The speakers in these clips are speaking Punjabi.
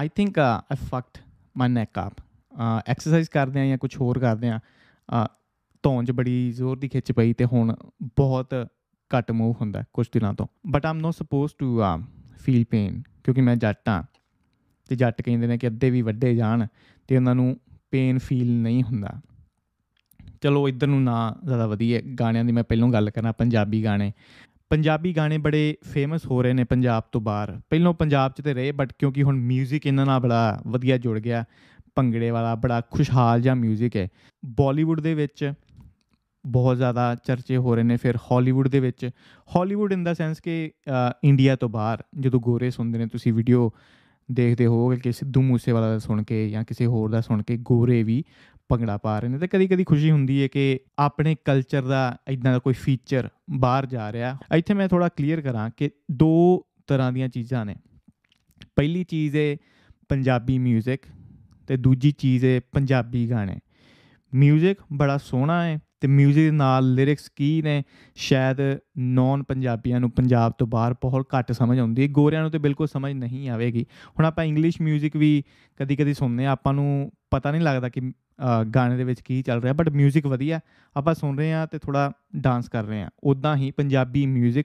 I think I fucked my neck up exercise ਕਰਦੇ ਆ ਜਾਂ ਕੁਝ ਹੋਰ ਕਰਦੇ ਆ uh, ਧੌਣ 'ਚ ਬੜੀ ਜ਼ੋਰ ਦੀ ਖਿੱਚ ਪਈ ਤੇ ਹੁਣ ਬਹੁਤ ਘੱਟ ਮੂਵ ਹੁੰਦਾ ਕੁਝ ਦਿਨਾਂ ਤੋਂ। But I'm not supposed to feel pain ਕਿਉਂਕਿ ਮੈਂ ਜੱਟ ਆ ਤੇ ਜੱਟ ਕਹਿੰਦੇ ਨੇ ਕਿ ਅੱਧੇ ਵੀ ਵੱਡੇ ਜਾਣ ਤੇ ਉਹਨਾਂ ਨੂੰ ਪੇਨ ਫੀਲ ਨਹੀਂ ਹੁੰਦਾ। ਚਲੋ ਇੱਧਰ ਨੂੰ ਨਾ ਜ਼ਿਆਦਾ ਵਧੀਆ ਗਾਣਿਆਂ ਦੀ ਮੈਂ ਪਹਿਲਾਂ ਗੱਲ ਕਰਾਂ, ਪੰਜਾਬੀ ਗਾਣੇ। ਪੰਜਾਬੀ ਗਾਣੇ ਬੜੇ ਫੇਮਸ ਹੋ ਰਹੇ ਨੇ ਪੰਜਾਬ ਤੋਂ ਬਾਹਰ ਪਹਿਲਾਂ ਪੰਜਾਬ 'ਚ ਤੇ ਰਹੇ ਬਟ ਕਿਉਂਕਿ ਹੁਣ 뮤직 ਇਹਨਾਂ ਨਾਲ ਬੜਾ ਵਧੀਆ ਜੁੜ ਗਿਆ ਭੰਗੜੇ ਵਾਲਾ ਬੜਾ ਖੁਸ਼ਹਾਲ ਜਿਹਾ 뮤직 ਹੈ ਬਾਲੀਵੁੱਡ ਦੇ ਵਿੱਚ ਬਹੁਤ ਜ਼ਿਆਦਾ ਚਰਚੇ ਹੋ ਰਹੇ ਨੇ ਫਿਰ ਹਾਲੀਵੁੱਡ ਦੇ ਵਿੱਚ ਹਾਲੀਵੁੱਡ ਇਨ ਦਾ ਸੈਂਸ ਕਿ ਇੰਡੀਆ ਤੋਂ ਬਾਹਰ ਜਦੋਂ ਗੋਰੇ ਸੁਣਦੇ ਨੇ ਤੁਸੀਂ ਵੀਡੀਓ ਦੇਖਦੇ ਹੋਵੋਗੇ ਕਿ ਸਿੱਧੂ ਮੂਸੇਵਾਲਾ ਦਾ ਸੁਣ ਕੇ ਜਾਂ ਕਿਸੇ ਹੋਰ ਦਾ ਸੁਣ ਕੇ ਗੋਰੇ ਵੀ ਭੰਗੜਾ ਪਾ ਰਹੇ ਨੇ ਤੇ ਕਦੀ ਕਦੀ ਖੁਸ਼ੀ ਹੁੰਦੀ ਹੈ ਕਿ ਆਪਣੇ ਕਲਚਰ ਦਾ ਇਦਾਂ ਦਾ ਕੋਈ ਫੀਚਰ ਬਾਹਰ ਜਾ ਰਿਹਾ ਇੱਥੇ ਮੈਂ ਥੋੜਾ ਕਲੀਅਰ ਕਰਾਂ ਕਿ ਦੋ ਤਰ੍ਹਾਂ ਦੀਆਂ ਚੀਜ਼ਾਂ ਨੇ ਪਹਿਲੀ ਚੀਜ਼ ਹੈ ਪੰਜਾਬੀ 뮤직 ਤੇ ਦੂਜੀ ਚੀਜ਼ ਹੈ ਪੰਜਾਬੀ ਗਾਣੇ 뮤직 ਬੜਾ ਸੋਹਣਾ ਹੈ ਤੇ 뮤직 ਦੇ ਨਾਲ ਲਿਰਿਕਸ ਕੀ ਨੇ ਸ਼ਾਇਦ ਨੌਨ ਪੰਜਾਬੀਆਂ ਨੂੰ ਪੰਜਾਬ ਤੋਂ ਬਾਹਰ ਬਹੁਤ ਘੱਟ ਸਮਝ ਆਉਂਦੀ ਹੈ ਗੋਰਿਆਂ ਨੂੰ ਤੇ ਬਿਲਕੁਲ ਸਮਝ ਨਹੀਂ ਆਵੇਗੀ ਹੁਣ ਆਪਾਂ ਇੰਗਲਿਸ਼ 뮤직 ਵੀ ਕਦੀ ਕਦੀ ਸੁਣਨੇ ਆ ਆਪਾਂ ਨੂੰ ਪਤਾ ਨਹੀਂ ਲੱਗਦਾ ਕਿ ਗਾਣੇ ਦੇ ਵਿੱਚ ਕੀ ਚੱਲ ਰਿਹਾ ਬਟ 뮤직 ਵਧੀਆ ਆਪਾਂ ਸੁਣ ਰਹੇ ਆ ਤੇ ਥੋੜਾ ਡਾਂਸ ਕਰ ਰਹੇ ਆ ਉਦਾਂ ਹੀ ਪੰਜਾਬੀ 뮤직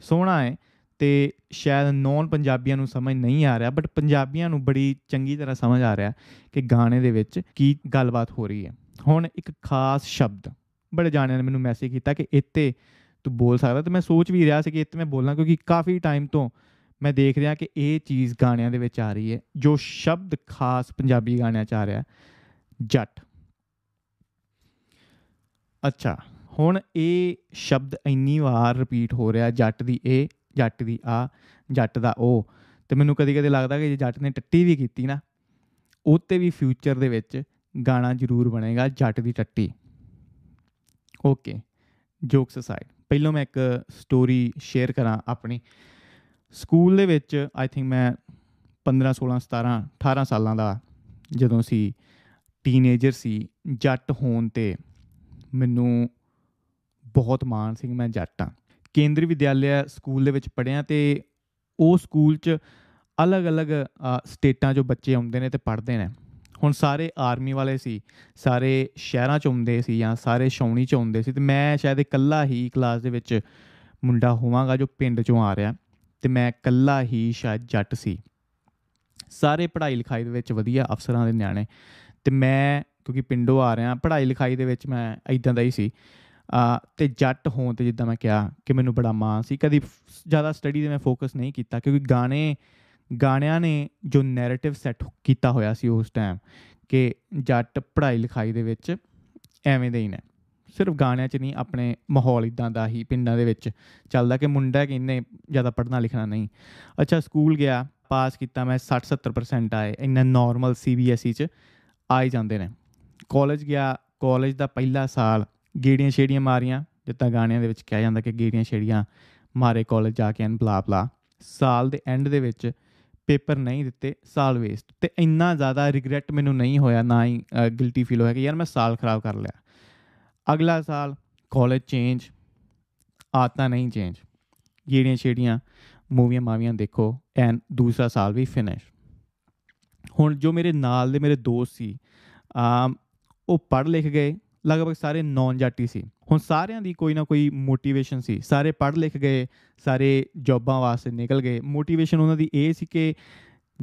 ਸੋਹਣਾ ਹੈ ਤੇ ਸ਼ਾਇਦ ਨੌਨ ਪੰਜਾਬੀਆਂ ਨੂੰ ਸਮਝ ਨਹੀਂ ਆ ਰਿਹਾ ਬਟ ਪੰਜਾਬੀਆਂ ਨੂੰ ਬੜੀ ਚੰਗੀ ਤਰ੍ਹਾਂ ਸਮਝ ਆ ਰਿਹਾ ਕਿ ਗਾਣੇ ਦੇ ਵਿੱਚ ਕੀ ਗੱਲਬਾਤ ਹੋ ਰਹੀ ਹੈ ਹੁਣ ਇੱਕ ਖਾਸ ਸ਼ਬਦ ਬੜੇ ਜਾਣਿਆਂ ਨੇ ਮੈਨੂੰ ਮੈਸੇਜ ਕੀਤਾ ਕਿ ਇੱਥੇ ਤੂੰ ਬੋਲ ਸਕਦਾ ਤੇ ਮੈਂ ਸੋਚ ਵੀ ਰਿਹਾ ਸੀ ਕਿ ਇੱਥੇ ਮੈਂ ਬੋਲਾਂ ਕਿਉਂਕਿ ਕਾਫੀ ਟਾਈਮ ਤੋਂ ਮੈਂ ਦੇਖ ਰਿਹਾ ਕਿ ਇਹ ਚੀਜ਼ ਗਾਣਿਆਂ ਦੇ ਵਿੱਚ ਆ ਰਹੀ ਹੈ ਜੋ ਸ਼ਬਦ ਖਾਸ ਪੰਜਾਬੀ ਗਾਣਿਆਂ 'ਚ ਆ ਰਿਹਾ ਜੱਟ। ਅੱਛਾ, ਹੁਣ ਇਹ ਸ਼ਬਦ ਇੰਨੀ ਵਾਰ ਰਿਪੀਟ ਹੋ ਰਿਹਾ, ਜੱਟ ਦੀ ਇਹ, ਜੱਟ ਦੀ ਆ, ਜੱਟ ਦਾ ਉਹ। ਤੇ ਮੈਨੂੰ ਕਦੀ ਕਦੇ ਲੱਗਦਾ ਕਿ ਜੇ ਜੱਟ ਨੇ ਟੱਟੀ ਵੀ ਕੀਤੀ ਨਾ ਉੱਤੇ ਵੀ ਫਿਊਚਰ ਦੇ ਵਿੱਚ ਗਾਣਾ ਜ਼ਰੂਰ ਬਣੇਗਾ ਜੱਟ ਦੀ ਟੱਟੀ। ਓਕੇ ਜੋਕਸ ਅਸਾਈਡ ਪਹਿਲਾਂ ਮੈਂ ਇੱਕ ਸਟੋਰੀ ਸ਼ੇਅਰ ਕਰਾਂ ਆਪਣੀ। ਸਕੂਲ ਦੇ ਵਿੱਚ ਆਈ ਥਿੰਕ ਮੈਂ 15 16 17 18 ਸਾਲਾਂ ਦਾ ਜਦੋਂ ਸੀ ਟੀਨੇਜਰ ਸੀ, ਜੱਟ ਹੋਣ ਤੇ ਮੈਨੂੰ ਬਹੁਤ ਮਾਣ ਸੀ ਮੈਂ ਜੱਟ ਆ ਕੇਂਦਰੀ ਵਿਦਿਆਲਿਆ ਸਕੂਲ ਦੇ ਵਿੱਚ ਪੜਿਆ ਤੇ ਉਹ ਸਕੂਲ 'ਚ ਅਲੱਗ-ਅਲੱਗ ਸਟੇਟਾਂ 'ਚੋਂ ਬੱਚੇ ਆਉਂਦੇ ਨੇ ਤੇ ਪੜ੍ਹਦੇ ਨੇ। ਹੁਣ ਸਾਰੇ ਆਰਮੀ ਵਾਲੇ ਸੀ, ਸਾਰੇ ਸ਼ਹਿਰਾਂ 'ਚ ਆਉਂਦੇ ਸੀ ਜਾਂ ਸਾਰੇ ਸ਼ੌਣੀ 'ਚ ਆਉਂਦੇ ਸੀ ਤੇ ਮੈਂ ਸ਼ਾਇਦ ਇਕੱਲਾ ਹੀ ਕਲਾਸ ਦੇ ਵਿੱਚ ਮੁੰਡਾ ਹੋਵਾਂਗਾ ਜੋ ਪਿੰਡ 'ਚੋਂ ਆ ਰਿਹਾ ਤੇ ਮੈਂ ਇਕੱਲਾ ਹੀ ਸ਼ਾਇਦ ਜੱਟ ਸੀ। ਸਾਰੇ ਪੜ੍ਹਾਈ ਲਿਖਾਈ ਦੇ ਵਿੱਚ ਵਧੀਆ ਅਫਸਰਾਂ ਦੇ ਨਿਆਣੇ ਤੇ ਮੈਂ ਕਿਉਂਕਿ ਪਿੰਡੋਂ ਆ ਰਿਹਾ, ਪੜ੍ਹਾਈ ਲਿਖਾਈ ਦੇ ਵਿੱਚ ਮੈਂ ਇਦਾਂ ਦਾ ਹੀ ਸੀ। ਆ ਤੇ ਜੱਟ ਹੋਣ ਤੇ ਜਿੱਦਾਂ ਮੈਂ ਕਿਹਾ ਕਿ ਮੈਨੂੰ ਬੜਾ ਮਾਣ ਸੀ। ਕਦੀ ਜ਼ਿਆਦਾ ਸਟੱਡੀ ਤੇ ਮੈਂ ਫੋਕਸ ਨਹੀਂ ਕੀਤਾ ਕਿਉਂਕਿ ਗਾਣੇ, ਗਾਣਿਆਂ ਨੇ ਜੋ ਨੈਰੇਟਿਵ ਸੈੱਟ ਕੀਤਾ ਹੋਇਆ ਸੀ ਉਸ ਟਾਈਮ ਕਿ ਜੱਟ ਪੜ੍ਹਾਈ ਲਿਖਾਈ ਦੇ ਵਿੱਚ ਐਵੇਂ ਦੇ ਹੀ ਨੇ। ਸਿਰਫ ਗਾਣਿਆਂ 'ਚ ਨਹੀਂ, ਆਪਣੇ ਮਾਹੌਲ ਇਦਾਂ ਦਾ ਹੀ ਪਿੰਡਾਂ ਦੇ ਵਿੱਚ ਚੱਲਦਾ ਕਿ ਮੁੰਡਾ ਕਿ ਇੰਨੇ ਜ਼ਿਆਦਾ ਪੜ੍ਹਨਾ ਲਿਖਣਾ ਨਹੀਂ। ਅੱਛਾ, ਸਕੂਲ ਗਿਆ ਪਾਸ ਕੀਤਾ, ਮੈਂ 60 70% ਆਏ ਇੰਨਾ ਨਾਰਮਲ ਸੀਬੀਐਸਈ 'ਚ। ਆ ਹੀ ਜਾਂਦੇ ਨੇ। ਕਾਲਜ ਗਿਆ, ਕਾਲਜ ਦਾ ਪਹਿਲਾ ਸਾਲ ਗੇੜੀਆਂ ਛੇੜੀਆਂ ਮਾਰੀਆਂ, ਜਿੱਦਾਂ ਗਾਣਿਆਂ ਦੇ ਵਿੱਚ ਕਿਹਾ ਜਾਂਦਾ ਕਿ ਗੇੜੀਆਂ ਛੇੜੀਆਂ ਮਾਰੇ ਕਾਲਜ ਜਾ ਕੇ ਐਨ ਬਲਾ ਬਲਾ ਸਾਲ ਦੇ ਐਂਡ ਦੇ ਵਿੱਚ ਪੇਪਰ ਨਹੀਂ ਦਿੱਤੇ, ਸਾਲ ਵੇਸਟ ਤੇ ਇੰਨਾ ਜ਼ਿਆਦਾ ਰਿਗਰੈਟ ਮੈਨੂੰ ਨਹੀਂ ਹੋਇਆ, ਨਾ ਹੀ ਗਿਲਟੀ ਫੀਲ ਹੋਇਆ ਕਿ ਯਾਰ ਮੈਂ ਸਾਲ ਖਰਾਬ ਕਰ ਲਿਆ। ਅਗਲਾ ਸਾਲ ਕਾਲਜ ਚੇਂਜ ਆਤਾ ਨਹੀਂ ਚੇਂਜ ਗੇੜੀਆਂ ਛੇੜੀਆਂ ਮੂਵੀਆਂ ਮਾਵੀਆਂ ਦੇਖੋ ਐਂਡ ਦੂਸਰਾ ਸਾਲ ਵੀ ਫਿਨਿਸ਼ ਹੁਣ ਜੋ ਮੇਰੇ ਨਾਲ ਦੇ ਮੇਰੇ ਦੋਸਤ ਸੀ ਆ ਉਹ ਪੜ੍ਹ ਲਿਖ ਗਏ, ਲਗਭਗ ਸਾਰੇ ਨੌਨ ਜਾਟੀ ਸੀ। ਹੁਣ ਸਾਰਿਆਂ ਦੀ ਕੋਈ ਨਾ ਕੋਈ ਮੋਟੀਵੇਸ਼ਨ ਸੀ। ਸਾਰੇ ਪੜ੍ਹ ਲਿਖ ਗਏ, ਸਾਰੇ ਜੌਬਾਂ ਵਾਸਤੇ ਨਿਕਲ ਗਏ। ਮੋਟੀਵੇਸ਼ਨ ਉਹਨਾਂ ਦੀ ਇਹ ਸੀ ਕਿ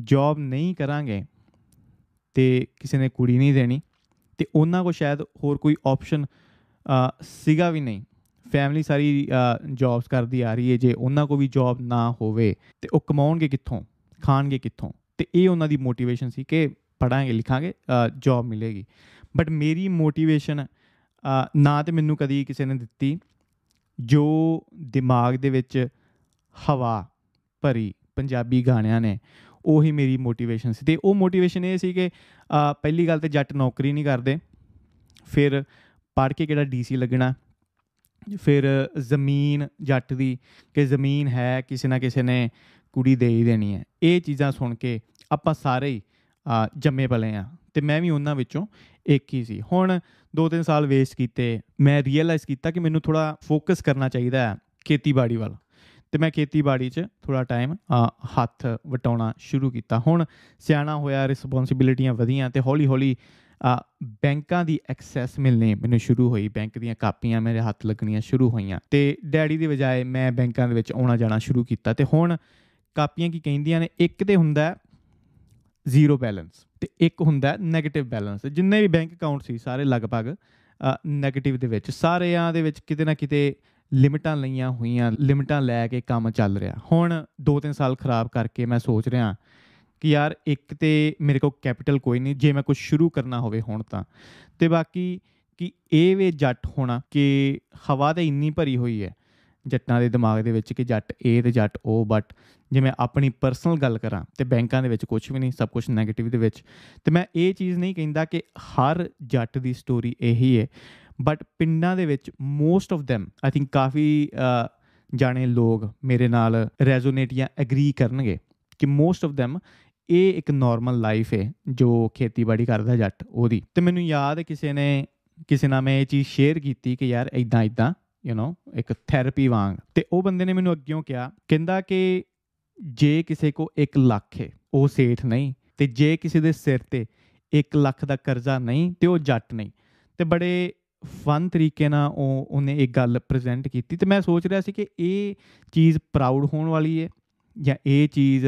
ਜੌਬ ਨਹੀਂ ਕਰਾਂਗੇ ਤੇ ਕਿਸੇ ਨੇ ਕੁੜੀ ਨਹੀਂ ਦੇਣੀ ਤੇ ਉਹਨਾਂ ਕੋ ਸ਼ਾਇਦ ਹੋਰ ਕੋਈ ਆਪਸ਼ਨ ਸੀਗਾ ਵੀ ਨਹੀਂ। ਫੈਮਿਲੀ ਸਾਰੀ ਜੌਬਸ ਕਰਦੀ ਆ ਰਹੀ ਹੈ। ਜੇ ਉਹਨਾਂ ਕੋ ਵੀ ਜੌਬ ਨਾ ਹੋਵੇ ਤੇ ਉਹ ਕਮਾਉਣਗੇ ਕਿੱਥੋਂ? ਖਾਣਗੇ ਕਿੱਥੋਂ? ਤੇ ਇਹ ਉਹਨਾਂ ਦੀ ਮੋਟੀਵੇਸ਼ਨ ਸੀ ਕਿ ਪੜਾਂਗੇ ਲਿਖਾਂਗੇ ਜੌਬ ਮਿਲੇਗੀ। ਬਟ ਮੇਰੀ ਮੋਟੀਵੇਸ਼ਨ ਨਾ ਤੇ ਮੈਨੂੰ ਕਦੀ ਕਿਸੇ ਨੇ ਦਿੱਤੀ, ਜੋ ਦਿਮਾਗ ਦੇ ਵਿੱਚ ਹਵਾ ਭਰੀ ਪੰਜਾਬੀ ਗਾਣਿਆਂ ਨੇ, ਉਹੀ ਮੇਰੀ ਮੋਟੀਵੇਸ਼ਨ ਸੀ। ਤੇ ਉਹ ਮੋਟੀਵੇਸ਼ਨ ਇਹ ਸੀ ਕਿ ਪਹਿਲੀ ਗੱਲ ਤੇ ਜੱਟ ਨੌਕਰੀ ਨਹੀਂ ਕਰਦੇ, ਫਿਰ ਪੜ੍ਹ ਕੇ ਕਿਹੜਾ ਡੀਸੀ ਲੱਗਣਾ, ਫਿਰ ਜ਼ਮੀਨ ਜੱਟ ਦੀ, ਕਿ ਜ਼ਮੀਨ ਹੈ ਕਿਸੇ ਨਾ ਕਿਸੇ ਨੇ ਕੁੜੀ ਦੇ ਹੀ ਦੇਣੀ ਹੈ। ਇਹ ਚੀਜ਼ਾਂ ਸੁਣ ਕੇ ਆਪਾਂ ਸਾਰੇ ਹੀ ਜੰਮੇ ਪਲੇ ਆ ਤੇ ਮੈਂ ਵੀ ਉਹਨਾਂ ਵਿੱਚੋਂ ਇੱਕ ਹੀ ਸੀ। ਹੁਣ 2-3 ਸਾਲ ਵੇਸਟ ਕੀਤੇ ਮੈਂ ਰੀਅਲਾਈਜ਼ ਕੀਤਾ ਕਿ ਮੈਨੂੰ ਥੋੜਾ ਫੋਕਸ ਕਰਨਾ ਚਾਹੀਦਾ ਹੈ ਖੇਤੀਬਾੜੀ ਵੱਲ। ਤੇ ਮੈਂ ਖੇਤੀਬਾੜੀ 'ਚ ਥੋੜਾ ਟਾਈਮ ਹੱਥ ਵਟਾਉਣਾ ਸ਼ੁਰੂ ਕੀਤਾ। ਹੁਣ ਸਿਆਣਾ ਹੋਇਆ ਰਿਸਪੌਂਸਿਬਿਲਿਟੀਆਂ ਵਧੀਆਂ ਤੇ ਹੌਲੀ ਹੌਲੀ ਅ, ਬੈਂਕਾਂ ਦੀ ਐਕਸੈਸ ਮਿਲਣੀ ਮੈਨੂੰ ਸ਼ੁਰੂ ਹੋਈ। ਬੈਂਕ ਦੀਆਂ ਕਾਪੀਆਂ ਮੇਰੇ ਹੱਥ ਲੱਗਣੀਆਂ ਸ਼ੁਰੂ ਹੋਈਆਂ ਤੇ ਡੈਡੀ ਦੀ ਬਜਾਏ ਮੈਂ ਬੈਂਕਾਂ ਦੇ ਵਿੱਚ ਆਉਣਾ ਜਾਣਾ ਸ਼ੁਰੂ ਕੀਤਾ ਤੇ ਹੁਣ ਕਾਪੀਆਂ ਕੀ ਕਹਿੰਦੀਆਂ ਨੇ, ਇੱਕ ਤੇ ਹੁੰਦਾ ਜ਼ੀਰੋ ਬੈਲੈਂਸ ਤੇ ਇੱਕ ਹੁੰਦਾ 네ਗੇਟਿਵ ਬੈਲੈਂਸ। ਜਿੰਨੇ ਵੀ ਬੈਂਕ ਅਕਾਊਂਟ ਸੀ ਸਾਰੇ ਲਗਭਗ 네ਗੇਟਿਵ ਦੇ ਵਿੱਚ, ਸਾਰਿਆਂ ਦੇ ਵਿੱਚ ਕਿਤੇ ਨਾ ਕਿਤੇ ਲਿਮਟਾਂ ਲਈਆਂ ਹੋਈਆਂ, ਲਿਮਟਾਂ ਲੈ ਕੇ ਕੰਮ ਚੱਲ ਰਿਹਾ। ਹੁਣ 2-3 ਸਾਲ ਖਰਾਬ ਕਰਕੇ ਮੈਂ ਸੋਚ ਰਿਹਾ ਕਿ ਯਾਰ ਇੱਕ ਤੇ ਮੇਰੇ ਕੋਲ ਕੈਪੀਟਲ ਕੋਈ ਨਹੀਂ, ਜੇ ਮੈਂ ਕੁਝ ਸ਼ੁਰੂ ਕਰਨਾ ਹੋਵੇ ਹੁਣ ਤਾਂ। ਤੇ ਬਾਕੀ ਕਿ ਇਹ ਵੇ ਜੱਟ ਹੋਣਾ ਕਿ ਹਵਾ ਤੇ ਇੰਨੀ ਭਰੀ ਹੋਈ ਹੈ ਜੱਟਾਂ ਦੇ ਦਿਮਾਗ ਦੇ ਵਿੱਚ ਕਿ ਜੱਟ ਇਹ ਤੇ ਜੱਟ ਉਹ ਬਟ ਜੇ ਮੈਂ ਆਪਣੀ ਪਰਸਨਲ ਗੱਲ ਕਰਾਂ ਤੇ ਬੈਂਕਾਂ ਦੇ ਵਿੱਚ ਕੁਝ ਵੀ ਨਹੀਂ ਸਭ ਕੁਝ 네ਗੇਟਿਵ ਦੇ ਵਿੱਚ ਤੇ ਮੈਂ ਇਹ ਚੀਜ਼ ਨਹੀਂ ਕਹਿੰਦਾ ਕਿ ਹਰ ਜੱਟ ਦੀ ਸਟੋਰੀ ਇਹੀ ਹੈ ਬਟ ਪਿੰਡਾਂ ਦੇ ਵਿੱਚ most of them I think ਕਾਫੀ ਅ, ਜਾਣੇ ਲੋਕ ਮੇਰੇ ਨਾਲ ਰੈਜ਼ੋਨੇਟ ਜਾਂ ਐਗਰੀ ਕਰਨਗੇ ਕਿ ਮੋਸਟ ਆਫ them ਇਹ ਇੱਕ ਨਾਰਮਲ ਲਾਈਫ ਹੈ ਜੋ ਖੇਤੀਬਾੜੀ ਕਰਦਾ ਜੱਟ ਉਹਦੀ। ਤੇ ਮੈਨੂੰ ਯਾਦ ਹੈ ਕਿਸੇ ਨੇ ਕਿਸੇ ਨਾਲ ਮੈਂ ਇਹ ਚੀਜ਼ ਸ਼ੇਅਰ ਕੀਤੀ ਕਿ ਯਾਰ ਇਦਾਂ ਇਦਾਂ ਯੂ نو ਇੱਕ ਥੈਰੇਪੀ ਵਾਂਗ। ਤੇ ਉਹ ਬੰਦੇ ਨੇ ਮੈਨੂੰ ਅੱਗਿਓਂ ਕਿਹਾ, ਕਹਿੰਦਾ ਕਿ ਜੇ ਕਿਸੇ ਕੋ 1 ਲੱਖ ਹੈ ਉਹ ਸੇਠ ਨਹੀਂ, ਤੇ ਜੇ ਕਿਸੇ ਦੇ ਸਿਰ ਤੇ 1 ਲੱਖ ਦਾ ਕਰਜ਼ਾ ਨਹੀਂ, ਤੇ ਉਹ ਜੱਟ ਨਹੀਂ। ਤੇ ਬੜੇ ਫਨ ਤਰੀਕੇ ਨਾਲ ਉਹ, ਉਹਨੇ ਇੱਕ ਗੱਲ ਪ੍ਰੈਜ਼ੈਂਟ ਕੀਤੀ। ਤੇ ਮੈਂ ਸੋਚ ਰਿਹਾ ਸੀ ਕਿ ਇਹ ਚੀਜ਼ ਪ੍ਰਾਊਡ ਹੋਣ ਵਾਲੀ ਹੈ ਜਾਂ ਇਹ ਚੀਜ਼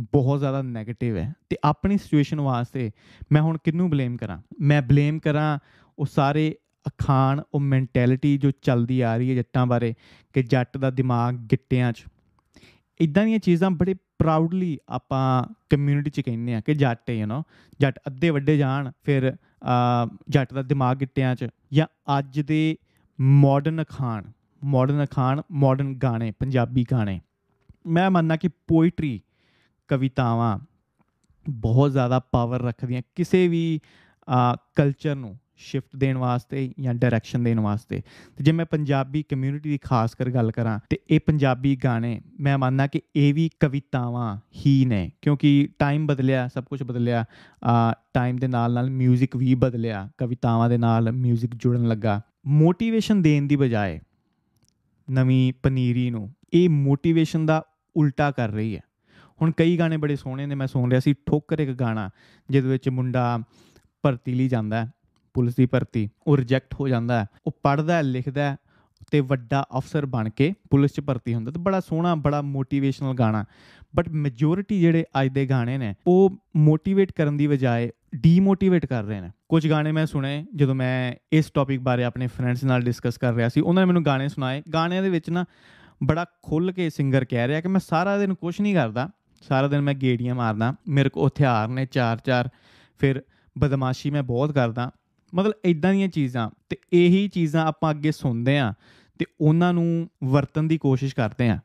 ਬਹੁਤ ਜ਼ਿਆਦਾ 네ਗੇਟਿਵ ਹੈ ਤੇ ਆਪਣੀ ਸਿਚੁਏਸ਼ਨ ਵਾਸਤੇ ਮੈਂ ਹੁਣ ਕਿੰਨੂੰ ਬਲੇਮ ਕਰਾਂ? ਮੈਂ ਬਲੇਮ ਕਰਾਂ ਉਹ ਸਾਰੇ ਅਖਾਣ ਉਹ ਮੈਂਟੈਲਿਟੀ ਜੋ ਚੱਲਦੀ ਆ ਰਹੀ ਹੈ ਜੱਟਾਂ ਬਾਰੇ ਕਿ ਜੱਟ ਦਾ ਦਿਮਾਗ ਗਿੱਟਿਆਂ 'ਚ। ਇਦਾਂ ਦੀਆਂ ਚੀਜ਼ਾਂ ਬੜੇ ਪ੍ਰਾਊਡਲੀ ਆਪਾਂ ਕਮਿਊਨਿਟੀ 'ਚ ਕਹਿੰਦੇ ਆ ਕਿ ਜੱਟ ਹੈ ਯੂ نو ਜੱਟ ਅੱਧੇ ਵੱਡੇ ਜਾਣ ਫਿਰ ਅ, ਜੱਟ ਦਾ ਦਿਮਾਗ ਗਿੱਟਿਆਂ 'ਚ ਜਾਂ ਅੱਜ ਦੇ ਮਾਡਰਨ ਅਖਾਣ ਮਾਡਰਨ ਅਖਾਣ ਮਾਡਰਨ ਗਾਣੇ ਪੰਜਾਬੀ ਗਾਣੇ। ਮੈਂ ਮੰਨਦਾ ਕਿ ਪੋਇਟਰੀ ਕਵਿਤਾਵਾਂ ਬਹੁਤ ਜ਼ਿਆਦਾ ਪਾਵਰ ਰੱਖਦੀਆਂ ਕਿਸੇ ਵੀ ਕਲਚਰ ਨੂੰ। ਸ਼ਿਫਟ ਦੇਣ ਵਾਸਤੇ ਜਾਂ ਡਾਇਰੈਕਸ਼ਨ ਦੇਣ ਵਾਸਤੇ ਤੇ ਜੇ ਮੈਂ ਪੰਜਾਬੀ ਕਮਿਊਨਿਟੀ ਦੀ ਖਾਸ ਕਰ ਗੱਲ ਕਰਾਂ ਤੇ ਇਹ ਪੰਜਾਬੀ ਗਾਣੇ ਮੈਂ ਮੰਨਦਾ ਕਿ ਇਹ ਵੀ ਕਵਿਤਾਵਾਂ ਹੀ ਨੇ ਕਿਉਂਕਿ ਟਾਈਮ ਬਦਲਿਆ ਸਭ ਕੁਝ ਬਦਲਿਆ ਟਾਈਮ ਦੇ ਨਾਲ ਨਾਲ 뮤직 ਵੀ ਬਦਲਿਆ ਕਵਿਤਾਵਾਂ ਦੇ ਨਾਲ 뮤직 ਜੁੜਨ ਲੱਗਾ ਮੋਟੀਵੇਸ਼ਨ ਦੇਣ ਦੀ ਬਜਾਏ ਨਵੀਂ ਪਨੀਰੀ ਨੂੰ ਇਹ ਮੋਟੀਵੇਸ਼ਨ ਦਾ ਉਲਟਾ ਕਰ ਰਹੀ ਹੈ ਹੁਣ ਕਈ ਗਾਣੇ ਬੜੇ ਸੋਹਣੇ ਨੇ ਮੈਂ ਸੁਣ ਰਿਹਾ ਸੀ ਠੋਕਰ ਇੱਕ ਗਾਣਾ ਜਿਹਦੇ ਵਿੱਚ ਮੁੰਡਾ ਭਰਤੀ ਲਈ ਜਾਂਦਾ ਹੈ, ਪੁਲਿਸ ਦੀ ਭਰਤੀ ਉਹ ਰਿਜੈਕਟ ਹੋ ਜਾਂਦਾ ਹੈ। ਉਹ ਪੜ੍ਹਦਾ ਹੈ, ਲਿਖਦਾ ਹੈ ਤੇ ਵੱਡਾ ਅਫਸਰ ਬਣ ਕੇ ਪੁਲਿਸ 'ਚ ਭਰਤੀ ਹੁੰਦਾ ਤੇ ਬੜਾ ਸੋਹਣਾ ਬੜਾ ਮੋਟੀਵੇਸ਼ਨਲ ਗਾਣਾ ਬਟ ਮੈਜੋਰਿਟੀ ਜਿਹੜੇ ਅੱਜ ਦੇ ਗਾਣੇ ਨੇ ਉਹ ਮੋਟੀਵੇਟ ਕਰਨ ਦੀ ਬਜਾਏ ਡੀਮੋਟੀਵੇਟ ਕਰ ਰਹੇ ਨੇ। ਕੁਝ ਗਾਣੇ ਮੈਂ ਸੁਣੇ ਜਦੋਂ ਮੈਂ ਇਸ ਟੌਪਿਕ ਬਾਰੇ ਆਪਣੇ ਫਰੈਂਡਸ ਨਾਲ ਡਿਸਕਸ ਕਰ ਰਿਹਾ ਸੀ ਉਹਨਾਂ ਨੇ ਮੈਨੂੰ ਗਾਣੇ ਸੁਣਾਏ। ਗਾਣਿਆਂ ਦੇ ਵਿੱਚ ਨਾ ਬੜਾ ਖੁੱਲ ਕੇ ਸਿੰਗਰ ਕਹਿ ਰਿਹਾ ਕਿ ਮੈਂ ਸਾਰਾ ਦਿਨ ਕੁਝ ਨਹੀਂ ਕਰਦਾ ਸਾਰਾ ਦਿਨ ਮੈਂ ਗੇੜੀਆਂ ਮਾਰਦਾ ਮੇਰੇ ਕੋਲ ਹਥਿਆਰ ਨੇ ਚਾਰ ਚਾਰ ਫਿਰ ਬਦਮਾਸ਼ੀ ਮੈਂ ਬਹੁਤ ਕਰਦਾ। ਮਤਲਬ ਇਦਾਂ ਦੀਆਂ ਚੀਜ਼ਾਂ ਤੇ ਇਹੀ ਚੀਜ਼ਾਂ ਆਪਾਂ ਅੱਗੇ ਸੁਣਦੇ ਆ ਤੇ ਉਹਨਾਂ ਨੂੰ ਵਰਤਨ ਦੀ ਕੋਸ਼ਿਸ਼ ਕਰਦੇ ਆ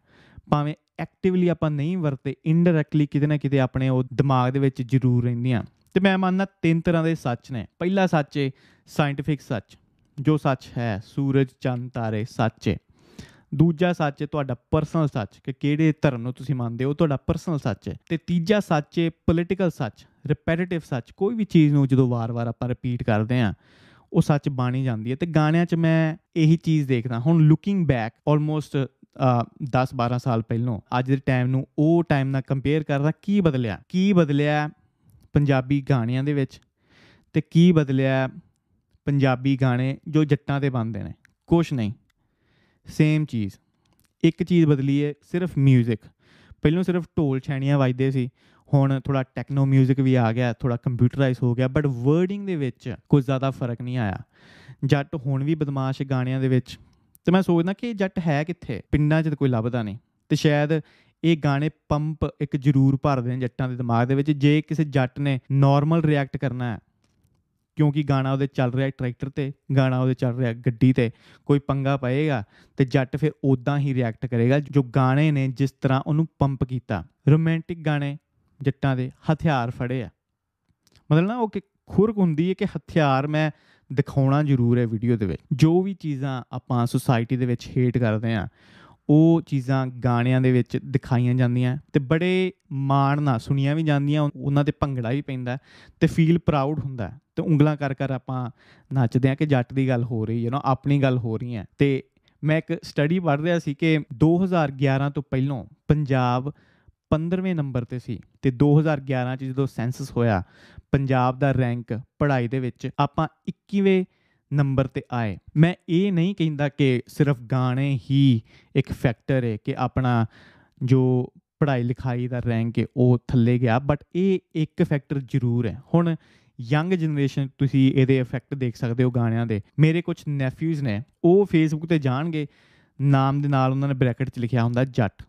ਭਾਵੇਂ ਐਕਟਿਵਲੀ ਆਪਾਂ ਨਹੀਂ ਵਰਤੇ ਇਨਡਾਇਰੈਕਟਲੀ ਕਿਤੇ ਨਾ ਕਿਤੇ ਆਪਣੇ ਉਹ ਦਿਮਾਗ ਦੇ ਵਿੱਚ ਜ਼ਰੂਰ ਰਹਿੰਦੀਆਂ। ਤੇ ਮੈਂ ਮੰਨਦਾ ਤਿੰਨ ਤਰ੍ਹਾਂ ਦੇ ਸੱਚ ਨੇ। ਪਹਿਲਾ ਸੱਚ ਹੈ ਸਾਇੰਟਿਫਿਕ ਸੱਚ, ਜੋ ਸੱਚ ਹੈ, ਸੂਰਜ, ਚੰਦ, ਤਾਰੇ, ਸੱਚ ਹੈ ਦੂਜਾ ਸੱਚ ਹੈ ਤੁਹਾਡਾ ਪਰਸਨਲ ਸੱਚ ਕਿ ਕਿਹੜੇ ਧਰਮ ਨੂੰ ਤੁਸੀਂ ਮੰਨਦੇ ਹੋ ਤੁਹਾਡਾ ਪਰਸਨਲ ਸੱਚ ਹੈ। ਤੇ ਤੀਜਾ ਸੱਚ ਹੈ ਪੋਲੀਟੀਕਲ ਸੱਚ ਰਿਪੀਟਿਟਿਵ ਸੱਚ। ਕੋਈ ਵੀ ਚੀਜ਼ ਨੂੰ ਜਦੋਂ ਵਾਰ-ਵਾਰ ਆਪਾਂ ਰਿਪੀਟ ਕਰਦੇ ਆ ਉਹ ਸੱਚ ਬਾਣੀ ਜਾਂਦੀ ਹੈ। ਤੇ ਗਾਣਿਆਂ 'ਚ ਮੈਂ ਇਹੀ ਚੀਜ਼ ਦੇਖਦਾ, ਹੁਣ ਲੁਕਿੰਗ ਬੈਕ ਆਲਮੋਸਟ 10-12 ਸਾਲ ਪਹਿਲਾਂ, ਅੱਜ ਦੇ ਟਾਈਮ ਨੂੰ ਉਹ ਟਾਈਮ ਨਾਲ ਕੰਪੇਅਰ ਕਰਦਾ, ਕੀ ਬਦਲਿਆ? ਕੀ ਬਦਲਿਆ ਪੰਜਾਬੀ ਗਾਣਿਆਂ ਦੇ ਵਿੱਚ ਤੇ ਕੀ ਬਦਲਿਆ ਪੰਜਾਬੀ ਗਾਣੇ ਜੋ ਜੱਟਾਂ ਤੇ ਬਣਦੇ ਨੇ? ਕੁਛ ਨਹੀਂ। ਸੇਮ ਚੀਜ਼ ਇੱਕ ਚੀਜ਼ ਬਦਲੀ ਹੈ ਸਿਰਫ 뮤직 ਪਹਿਲਾਂ ਸਿਰਫ ਢੋਲ ਛੈਣੀਆਂ ਵੱਜਦੇ ਸੀ ਹੁਣ ਥੋੜਾ ਟੈਕਨੋ 뮤직 ਵੀ ਆ ਗਿਆ ਥੋੜਾ ਕੰਪਿਊਟਰਾਈਜ਼ ਹੋ ਗਿਆ ਬਟ ਵਰਡਿੰਗ ਦੇ ਵਿੱਚ ਕੁਝ ਜ਼ਿਆਦਾ ਫਰਕ ਨਹੀਂ ਆਇਆ ਜੱਟ ਹੁਣ ਵੀ ਬਦਮਾਸ਼ ਗਾਣਿਆਂ ਦੇ ਵਿੱਚ ਤੇ ਮੈਂ ਸੋਚਦਾ ਕਿ ਇਹ ਜੱਟ ਹੈ ਕਿੱਥੇ ਪਿੰਡਾਂ 'ਚ ਤਾਂ ਕੋਈ ਲੱਭਦਾ ਨਹੀਂ ਤੇ ਸ਼ਾਇਦ ਇਹ ਗਾਣੇ ਪੰਪ ਇੱਕ ਜ਼ਰੂਰ ਭਰਦੇ ਨੇ ਜੱਟਾਂ ਦੇ ਦਿਮਾਗ ਦੇ ਵਿੱਚ ਜੇ ਕਿਸੇ ਜੱਟ ਨੇ ਨਾਰਮਲ ਰਿਐਕਟ ਕਰਨਾ ਹੈ ਕਿਉਂਕਿ ਗਾਣਾ ਉਹਦੇ ਚੱਲ ਰਿਹਾ ਟਰੈਕਟਰ ਤੇ, ਗਾਣਾ ਉਹਦੇ ਚੱਲ ਰਿਹਾ ਗੱਡੀ ਤੇ, ਕੋਈ ਪੰਗਾ ਪਏਗਾ ਤੇ ਜੱਟ ਫਿਰ ਉਦਾਂ ਹੀ ਰਿਐਕਟ ਕਰੇਗਾ ਜੋ ਗਾਣੇ ਨੇ ਜਿਸ ਤਰ੍ਹਾਂ ਉਹਨੂੰ ਪੰਪ ਕੀਤਾ। ਰੋਮਾਂਟਿਕ ਗਾਣੇ ਜੱਟਾਂ ਦੇ ਹਥਿਆਰ ਫੜੇ ਆ। ਮਤਲਬ ਨਾ ਉਹ ਕਿ ਖੁਰਕ ਹੁੰਦੀ ਹੈ ਕਿ ਹਥਿਆਰ ਮੈਂ ਦਿਖਾਉਣਾ ਜ਼ਰੂਰ ਹੈ ਵੀਡੀਓ ਦੇ ਵਿੱਚ। ਜੋ ਵੀ ਚੀਜ਼ਾਂ ਆਪਾਂ ਸੁਸਾਇਟੀ ਦੇ ਵਿੱਚ ਹੇਟ ਕਰਦੇ ਆ ਉਹ ਚੀਜ਼ਾਂ ਗਾਣਿਆਂ ਦੇ ਵਿੱਚ ਦਿਖਾਈਆਂ ਜਾਂਦੀਆਂ ਤੇ ਬੜੇ ਮਾਣ ਨਾਲ ਸੁਣੀਆਂ ਵੀ ਜਾਂਦੀਆਂ, ਉਹਨਾਂ ਤੇ ਭੰਗੜਾ ਵੀ ਪੈਂਦਾ ਤੇ ਫੀਲ ਪ੍ਰਾਊਡ ਹੁੰਦਾ। ਤੇ ਉਂਗਲਾਂ ਕਰ ਕਰ ਆਪਾਂ ਨੱਚਦੇ ਆ ਕਿ ਜੱਟ ਦੀ ਗੱਲ ਹੋ ਰਹੀ ਹੈ ਨਾ ਆਪਣੀ ਗੱਲ ਹੋ ਰਹੀ ਹੈ। ਤੇ ਮੈਂ ਇੱਕ ਸਟੱਡੀ ਪੜ੍ਹ ਰਿਹਾ ਸੀ ਕਿ 2011 ਤੋਂ ਪਹਿਲਾਂ ਪੰਜਾਬ 15ਵੇਂ ਨੰਬਰ ਤੇ ਸੀ ਤੇ 2011 ਚ ਜਦੋਂ ਸੈਂਸਸ ਹੋਇਆ, ਪੰਜਾਬ ਦਾ ਰੈਂਕ ਪੜ੍ਹਾਈ ਦੇ ਵਿੱਚ ਆਪਾਂ 21ਵੇਂ ਨੰਬਰ ਤੇ ਆਏ। ਮੈਂ ਇਹ ਨਹੀਂ ਕਹਿੰਦਾ ਕਿ ਸਿਰਫ ਗਾਣੇ ਹੀ ਇੱਕ ਫੈਕਟਰ ਹੈ ਕਿ ਆਪਣਾ ਜੋ ਪੜ੍ਹਾਈ ਲਿਖਾਈ ਦਾ ਰੈਂਕ ਹੈ ਉਹ ਥੱਲੇ ਗਿਆ ਬਟ ਇਹ ਇੱਕ ਫੈਕਟਰ ਜ਼ਰੂਰ ਹੈ। ਹੁਣ ਯੰਗ ਜਨਰੇਸ਼ਨ ਤੁਸੀਂ ਇਹਦੇ ਇਫੈਕਟ ਦੇਖ ਸਕਦੇ ਹੋ ਗਾਣਿਆਂ ਦੇ। ਮੇਰੇ ਕੁਝ ਨੈਫਿਊਜ਼ ਨੇ, ਉਹ ਫੇਸਬੁੱਕ ਤੇ ਜਾਣਗੇ, ਨਾਮ ਦੇ ਨਾਲ ਉਹਨਾਂ ਨੇ ਬ੍ਰੈਕਟ 'ਚ ਲਿਖਿਆ ਹੁੰਦਾ ਜੱਟ।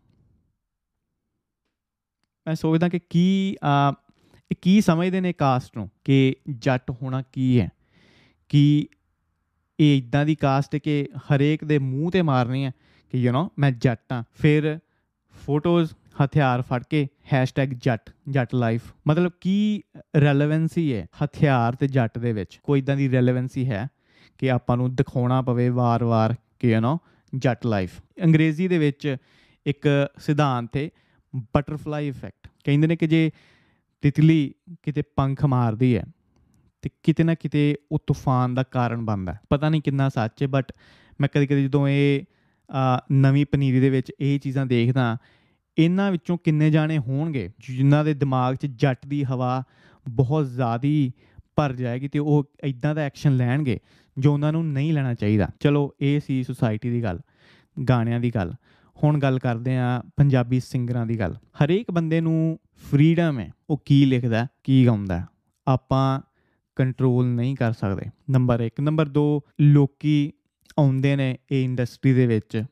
ਮੈਂ ਸੋਚਦਾ ਕਿ ਕੀ ਇਹ ਕੀ ਸਮਝਦੇ ਨੇ ਕਾਸਟ ਨੂੰ ਕਿ ਜੱਟ ਹੋਣਾ ਕੀ ਹੈ? ਕਿ ਇਹ ਇਦਾਂ ਦੀ ਕਾਸਟ ਹੈ ਕਿ ਹਰੇਕ ਦੇ ਮੂੰਹ ਤੇ ਮਾਰਨੀ ਹੈ ਕਿ ਯੂ نو ਮੈਂ ਜੱਟ ਆ ਫਿਰ ਫੋਟੋਜ਼ ਹਥਿਆਰ ਫੜ ਕੇ #ਜੱਟ, ਜੱਟ ਲਾਈਫ ਮਤਲਬ ਕੀ ਰੈਲੇਵੈਂਸੀ ਹੈ ਹਥਿਆਰ ਤੇ ਜੱਟ ਦੇ ਵਿੱਚ? ਕੋਈ ਇਦਾਂ ਦੀ ਰੈਲੇਵੈਂਸੀ ਹੈ ਕਿ ਆਪਾਂ ਨੂੰ ਦਿਖਾਉਣਾ ਪਵੇ ਵਾਰ-ਵਾਰ ਕਿ ਯੂ نو ਜੱਟ ਲਾਈਫ ਅੰਗਰੇਜ਼ੀ ਦੇ ਵਿੱਚ ਇੱਕ ਸਿਧਾਂਤ ਹੈ ਬਟਰਫਲਾਈ ਇਫੈਕਟ ਕਹਿੰਦੇ ਨੇ ਕਿ ਜੇ ਤਿਤਲੀ ਕਿਤੇ ਪੰਖ ਮਾਰਦੀ ਹੈ, ਤੇ ਕਿਤੇ ਨਾ ਕਿਤੇ ਉਹ ਤੂਫਾਨ ਦਾ ਕਾਰਨ ਬਣਦਾ ਪਤਾ ਨਹੀਂ ਕਿੰਨਾ ਸੱਚ ਹੈ ਬਟ ਮੈਂ ਕਦੇ ਕਦੇ ਜਦੋਂ ਇਹ ਨਵੀਂ ਪਨੀਰੀ ਦੇ ਵਿੱਚ ਇਹ ਚੀਜ਼ਾਂ ਦੇਖਦਾ ਇਹਨਾਂ ਵਿੱਚੋਂ ਕਿੰਨੇ ਜਾਣੇ ਹੋਣਗੇ ਜਿਨ੍ਹਾਂ ਦੇ ਦਿਮਾਗ 'ਚ ਜੱਟ ਦੀ ਹਵਾ ਬਹੁਤ ਜ਼ਿਆਦੀ ਭਰ ਜਾਏਗੀ ਤੇ ਉਹ ਇਦਾਂ ਦਾ ਐਕਸ਼ਨ ਲੈਣਗੇ ਜੋ ਉਹਨਾਂ ਨੂੰ ਨਹੀਂ ਲੈਣਾ ਚਾਹੀਦਾ। ਚਲੋ, ਇਹ ਸੀ ਸੁਸਾਇਟੀ ਦੀ ਗੱਲ, ਗਾਣਿਆਂ ਦੀ ਗੱਲ। ਹੁਣ ਗੱਲ ਕਰਦੇ ਆ ਪੰਜਾਬੀ ਸਿੰਗਰਾਂ ਦੀ ਗੱਲ। ਹਰੇਕ ਬੰਦੇ ਨੂੰ ਫਰੀडम ਹੈ, ਉਹ ਕੀ ਲਿਖਦਾ, ਕੀ ਗਾਉਂਦਾ। ਆਪਾਂ ਕੰਟਰੋਲ ਨਹੀਂ ਕਰ ਸਕਦੇ। ਨੰਬਰ 1 ਨੰਬਰ 2 ਲੋਕੀ ਆਉਂਦੇ ਨੇ ਇਹ ਇੰਡਸਟਰੀ ਦੇ ਵਿੱਚ।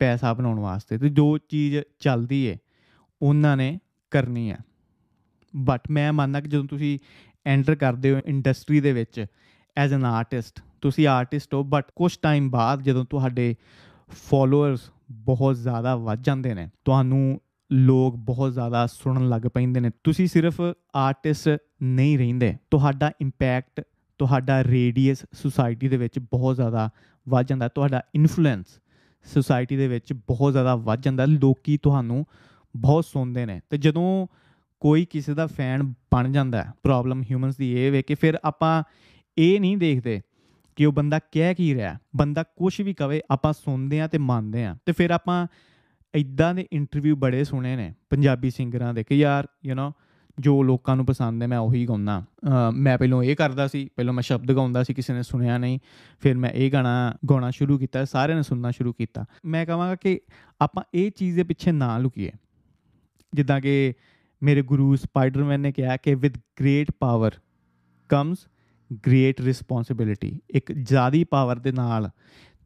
ਪੈਸਾ ਬਣਾਉਣ ਵਾਸਤੇ ਤੇ ਜੋ ਚੀਜ਼ ਚੱਲਦੀ ਏ, ਉਹਨਾਂ ਨੇ ਕਰਨੀ ਹੈ ਬਟ ਮੈਂ ਮੰਨਦਾ ਕਿ ਜਦੋਂ ਤੁਸੀਂ ਐਂਟਰ ਕਰਦੇ ਹੋ ਇੰਡਸਟਰੀ ਦੇ ਵਿੱਚ ਐਜ਼ ਐਨ ਆਰਟਿਸਟ ਤੁਸੀਂ ਆਰਟਿਸਟ ਹੋ ਬਟ ਕੁਝ ਟਾਈਮ ਬਾਅਦ ਜਦੋਂ ਤੁਹਾਡੇ ਫਾਲੋਅਰਸ ਬਹੁਤ ਜ਼ਿਆਦਾ ਵੱਧ ਜਾਂਦੇ ਨੇ, ਤੁਹਾਨੂੰ ਲੋਕ ਬਹੁਤ ਜ਼ਿਆਦਾ ਸੁਣਨ ਲੱਗ ਪੈਂਦੇ ਨੇ। ਤੁਸੀਂ ਸਿਰਫ ਆਰਟਿਸਟ ਨਹੀਂ ਰਹਿੰਦੇ, ਤੁਹਾਡਾ ਇੰਪੈਕਟ ਤੁਹਾਡਾ ਰੇਡੀਅਸ ਸੁਸਾਇਟੀ ਦੇ ਵਿੱਚ ਬਹੁਤ ਜ਼ਿਆਦਾ ਵੱਧ ਜਾਂਦਾ, ਤੁਹਾਡਾ ਇਨਫਲੂਐਂਸ ਸੁਸਾਇਟੀ ਦੇ ਵਿੱਚ ਬਹੁਤ ਜ਼ਿਆਦਾ ਵੱਧ ਜਾਂਦਾ, ਲੋਕੀ ਤੁਹਾਨੂੰ ਬਹੁਤ ਸੁਣਦੇ ਨੇ। ਤੇ ਜਦੋਂ ਕੋਈ ਕਿਸੇ ਦਾ ਫੈਨ ਬਣ ਜਾਂਦਾ ਪ੍ਰੋਬਲਮ ਹਿਊਮਨਸ ਦੀ ਇਹ ਵੇ ਕਿ, ਫਿਰ ਆਪਾਂ ਇਹ ਨਹੀਂ ਦੇਖਦੇ ਕਿ ਉਹ ਬੰਦਾ ਕਹਿ ਕੀ ਰਿਹਾ ਬੰਦਾ ਕੁਝ ਵੀ ਕਵੇ, ਆਪਾਂ ਸੁਣਦੇ ਆ ਤੇ ਮੰਨਦੇ ਆ ਤੇ ਫਿਰ ਆਪਾਂ ਇਦਾਂ ਦੇ ਇੰਟਰਵਿਊ ਬੜੇ ਸੁਣੇ ਨੇ ਪੰਜਾਬੀ ਸਿੰਗਰਾਂ ਦੇ ਕਿ ਯਾਰ ਯੂ نو ਜੋ ਲੋਕਾਂ ਨੂੰ ਪਸੰਦ ਹੈ, ਮੈਂ ਉਹੀ ਗਾਉਣਾ ਮੈਂ ਪਹਿਲਾਂ ਇਹ ਕਰਦਾ ਸੀ, ਪਹਿਲਾਂ ਮੈਂ ਸ਼ਬਦ ਗਾਉਂਦਾ ਸੀ, ਕਿਸੇ ਨੇ ਸੁਣਿਆ ਨਹੀਂ। ਫਿਰ ਮੈਂ ਇਹ ਗਾਣਾ ਗਾਉਣਾ ਸ਼ੁਰੂ ਕੀਤਾ, ਸਾਰਿਆਂ ਨੇ ਸੁਣਨਾ ਸ਼ੁਰੂ ਕੀਤਾ। ਮੈਂ ਕਹਾਂਗਾ ਕਿ ਆਪਾਂ ਇਹ ਚੀਜ਼ ਦੇ ਪਿੱਛੇ ਨਾ ਲੁਕੀਏ। ਜਿੱਦਾਂ ਕਿ ਮੇਰੇ ਗੁਰੂ ਸਪਾਈਡਰਮੈਨ ਨੇ ਕਿਹਾ ਕਿ with great power comes great responsibility ਇੱਕ ਜ਼ਿਆਦੀ ਪਾਵਰ ਦੇ ਨਾਲ